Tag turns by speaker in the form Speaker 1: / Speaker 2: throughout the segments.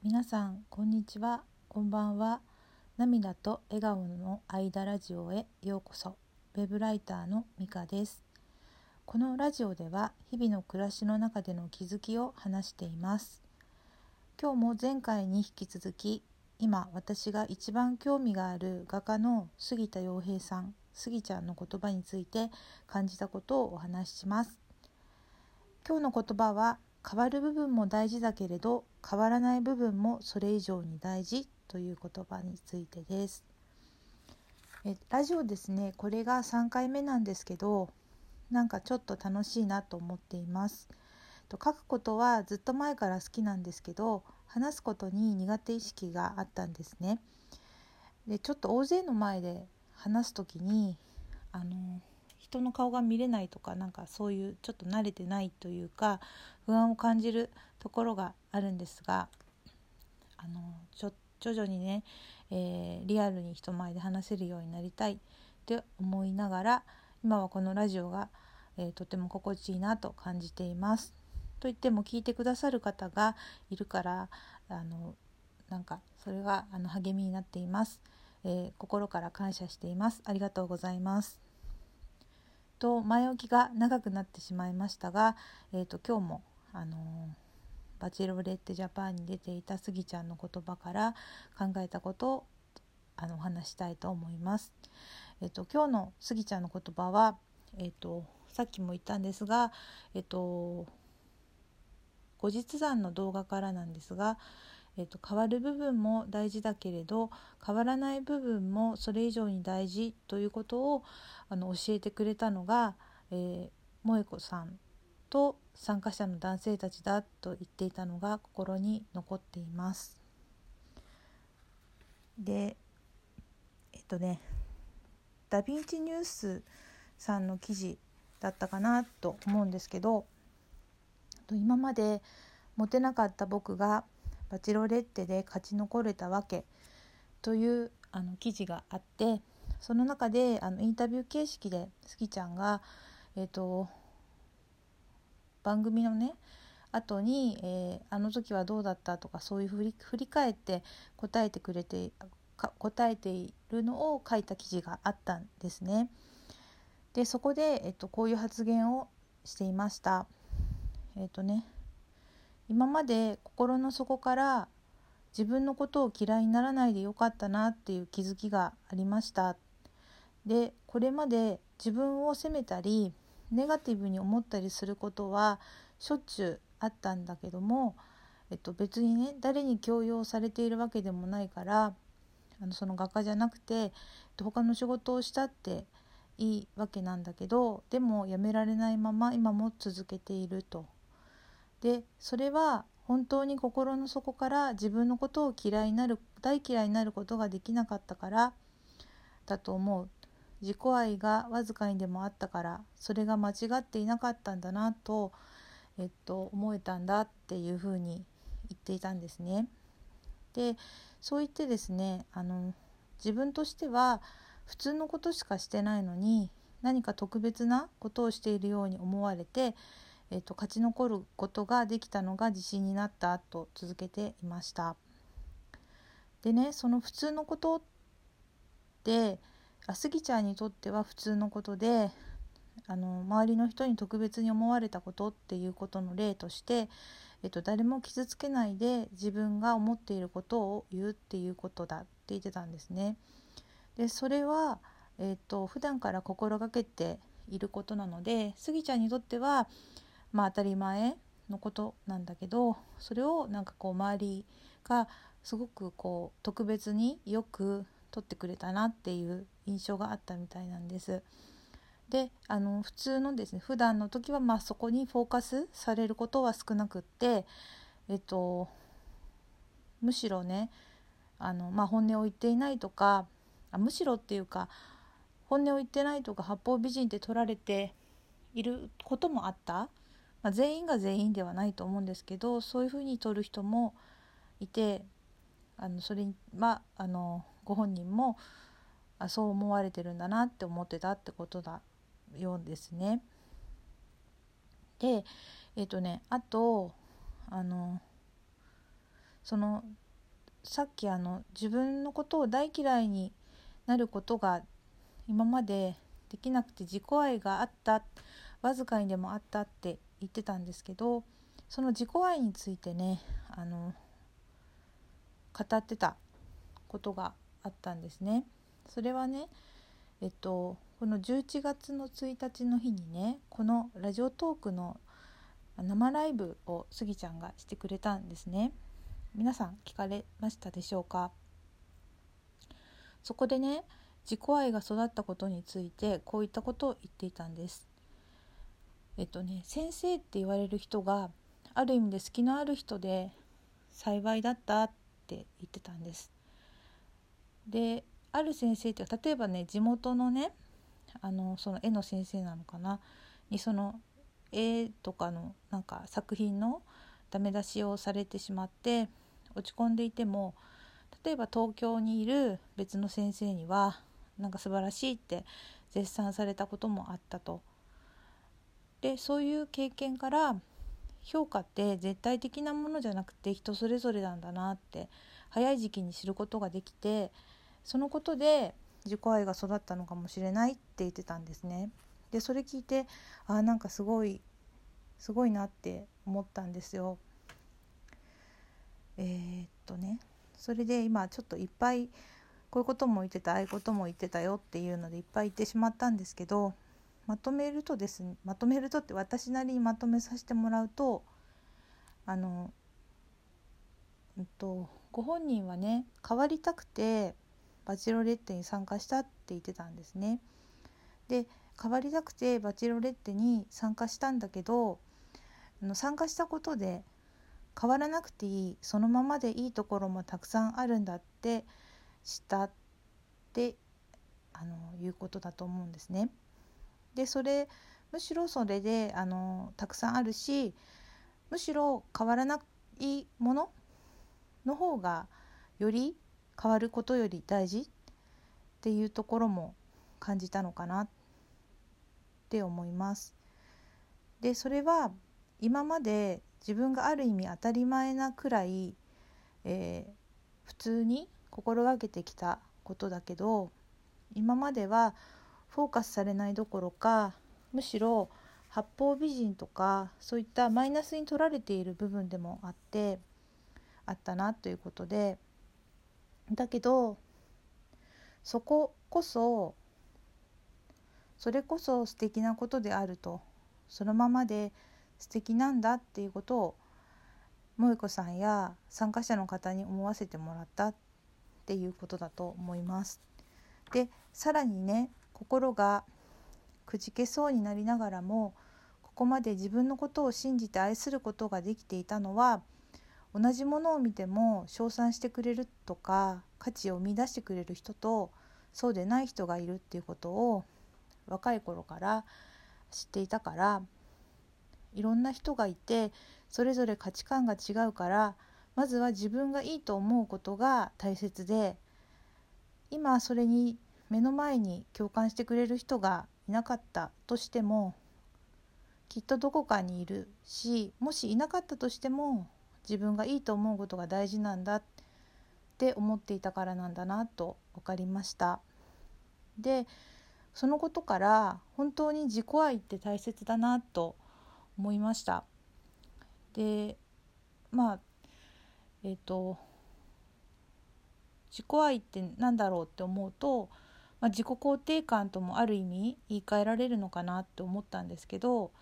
Speaker 1: 皆さんこんにちは。こんばんは。涙と笑顔の間ラジオへようこそ。ウェブライターのみかです。このラジオでは日々の暮らしの中での気づきを話しています。今日も前回に引き続き今私が一番興味がある画家の杉田洋平さん杉ちゃんの言葉について感じたことをお話しします。今日の言葉は変わる部分も大事だけれど変わらない部分もそれ以上に大事という言葉についてです。えラジオですねこれが3回目なんですけどなんかちょっと楽しいなと思っています。と書くことはずっと前から好きなんですけど話すことに苦手意識があったんですね。でちょっと大勢の前で話す時にあの人の顔が見れないとかなんかそういうちょっと慣れてないというか不安を感じるところがあるんですがあのちょ徐々にね、えー、リアルに人前で話せるようになりたいって思いながら今はこのラジオが、えー、とても心地いいなと感じています。と言っても聞いてくださる方がいるからあのなんかそれがあの励みになっています、えー、心から感謝しています。ありがとうございます。と前置きが長くなってしまいましたが、えーと、今日も、あのー、バチェロレッテジャパンに出ていたスギちゃんの言葉から考えたことをあのお話したいと思います。えーと、今日のスギちゃんの言葉は、えーと、さっきも言ったんですが、えー、と後日談の動画からなんですが、えーと、変わる部分も大事だけれど変わらない部分もそれ以上に大事ということをあの教えてくれたのが、えー、萌子さんと参加者の男性たちだと言っていたのが心に残っています。でえっとねダ・ヴィンチニュースさんの記事だったかなと思うんですけど今までモテなかった僕がバチロレッテで勝ち残れたわけというあの記事があってその中であのインタビュー形式でスギちゃんが、えーと、番組のね後に、えー、あの時はどうだったとかそういう振り振り返って答えてくれて答えているのを書いた記事があったんですね。でそこで、えっと、こういう発言をしていました。えっとね今まで心の底から自分のことを嫌いにならないでよかったなっていう気づきがありましたでこれまで自分を責めたりネガティブに思ったりすることはしょっちゅうあったんだけども、えっと、別にね誰に強要されているわけでもないからあのその画家じゃなくて他の仕事をしたっていいわけなんだけどでもやめられないまま今も続けていると。でそれは本当に心の底から自分のことを嫌いになる大嫌いになることができなかったからだと思う自己愛がわずかにでもあったからそれが間違っていなかったんだなと、えっと、思えたんだっていうふうに言っていたんですね。でそう言ってですねあの自分としては普通のことしかしてないのに何か特別なことをしているように思われてえーと、勝ち残ることができたのが自信になったと続けていました。でねその普通のことってあスギちゃんにとっては普通のことであの周りの人に特別に思われたことっていうことの例として、えっと、誰も傷つけないで自分が思っていることを言うっていうことだって言ってたんですね。でそれは、えっと普段から心がけていることなのでスギちゃんにとってはまあ当たり前のことなんだけどそれをなんかこう周りがすごくこう特別によく撮ってくれたなっていう印象があったみたいなんです。であの普通のですね普段の時はまあそこにフォーカスされることは少なくってえっとむしろねあの、まあ、本音を言っていないとかあむしろっていうか本音を言ってないとか八方美人って取られていることもあったまあ、全員が全員ではないと思うんですけどそういうふうに取る人もいてあのそれはあのご本人もあそう思われてるんだなって思ってたってことだようですね。でえっ、ー、とねあとあのそのさっきあの自分のことを大嫌いになることが今までできなくて自己愛があったわずかにでもあったって言ってたんですけどその自己愛についてねあの語ってたことがあったんですね。それはねえっとこの11月の1日の日にねこのラジオトークの生ライブをスギちゃんがしてくれたんですね。皆さん聞かれましたでしょうか？そこでね自己愛が育ったことについてこういったことを言っていたんです。えっとね先生って言われる人がある意味で隙のある人で幸いだったって言ってたんです。である先生って例えばね地元のねあのその絵の先生なのかな？にその絵とかのなんか作品のダメ出しをされてしまって落ち込んでいても例えば東京にいる別の先生にはなんか素晴らしいって絶賛されたこともあったと。でそういう経験から評価って絶対的なものじゃなくて人それぞれなんだなって早い時期に知ることができてそのことで自己愛が育ったのかもしれないって言ってたんですね。でそれ聞いてあなんかすごいすごいなって思ったんですよ。えー、っとねそれで今ちょっといっぱいこういうことも言ってたああいうことも言ってたよっていうのでいっぱい言ってしまったんですけどまとめるとですねまとめるとって私なりにまとめさせてもらうとあの、うんと、ご本人はね変わりたくてバチロレッテに参加したって言ってたんですね。で変わりたくてバチロレッテに参加したんだけどあの参加したことで変わらなくていいそのままでいいところもたくさんあるんだってしたってあのいうことだと思うんですね。でそれむしろそれであのたくさんあるしむしろ変わらないものの方がより変わることより大事っていうところも感じたのかなって思います。でそれは今まで自分がある意味当たり前なくらい、えー、普通に心がけてきたことだけど今まではフォーカスされないどころかむしろ八方美人とかそういったマイナスに取られている部分でもあってあったなということでだけどそここそそれこそ素敵なことであるとそのままで素敵なんだっていうことを萌子さんや参加者の方に思わせてもらったっていうことだと思います。でさらにね心がくじけそうになりながらもここまで自分のことを信じて愛することができていたのは同じものを見ても称賛してくれるとか価値を生み出してくれる人とそうでない人がいるっていうことを若い頃から知っていたからいろんな人がいてそれぞれ価値観が違うからまずは自分がいいと思うことが大切で今それに目の前に共感してくれる人がいなかったとしてもきっとどこかにいるしもしいなかったとしても自分がいいと思うことが大事なんだって思っていたからなんだなと分かりました。でそのことから本当に自己愛って大切だなと思いました。でまあえっ、ー、と自己愛って何だろうって思うとまあ、自己肯定感ともある意味言い換えられるのかなって思ったんですけど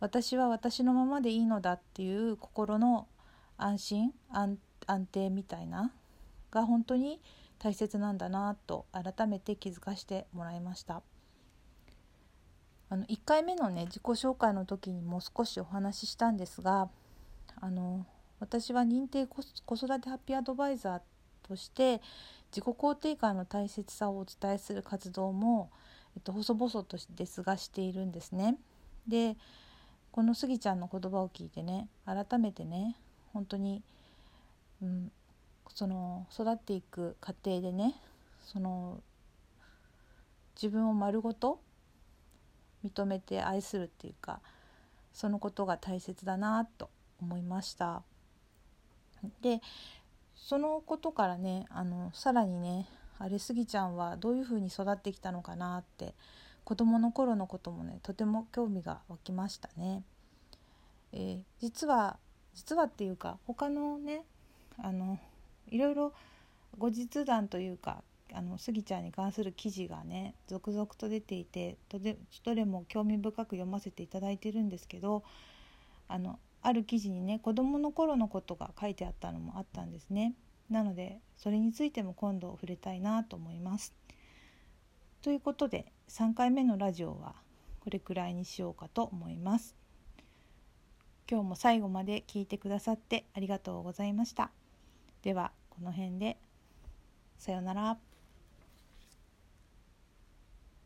Speaker 1: 私は私のままでいいのだっていう心の安心安定みたいなが本当に大切なんだなと改めて気づかせてもらいました。あの1回目のね自己紹介の時にも少しお話ししたんですがあの私は認定子育てハッピーアドバイザーとして自己肯定感の大切さをお伝えする活動も、えっと、細々とですがしているんですね。でこのスギちゃんの言葉を聞いてね改めてね本当に、うん、その育っていく過程でねその自分を丸ごと認めて愛するっていうかそのことが大切だなと思いました。でそのことからねあのさらにねあれスギちゃんはどういうふうに育ってきたのかなって子供の頃のこともねとても興味が湧きましたね。えー、実は実はっていうか他のねあのいろいろ後日談というかあのスギちゃんに関する記事がね続々と出ていてどれも興味深く読ませていただいてるんですけどあのある記事にね子どもの頃のことが書いてあったのもあったんですね。なのでそれについても今度触れたいなと思います。ということで3回目のラジオはこれくらいにしようかと思います。今日も最後まで聞いてくださってありがとうございました。ではこの辺でさようなら。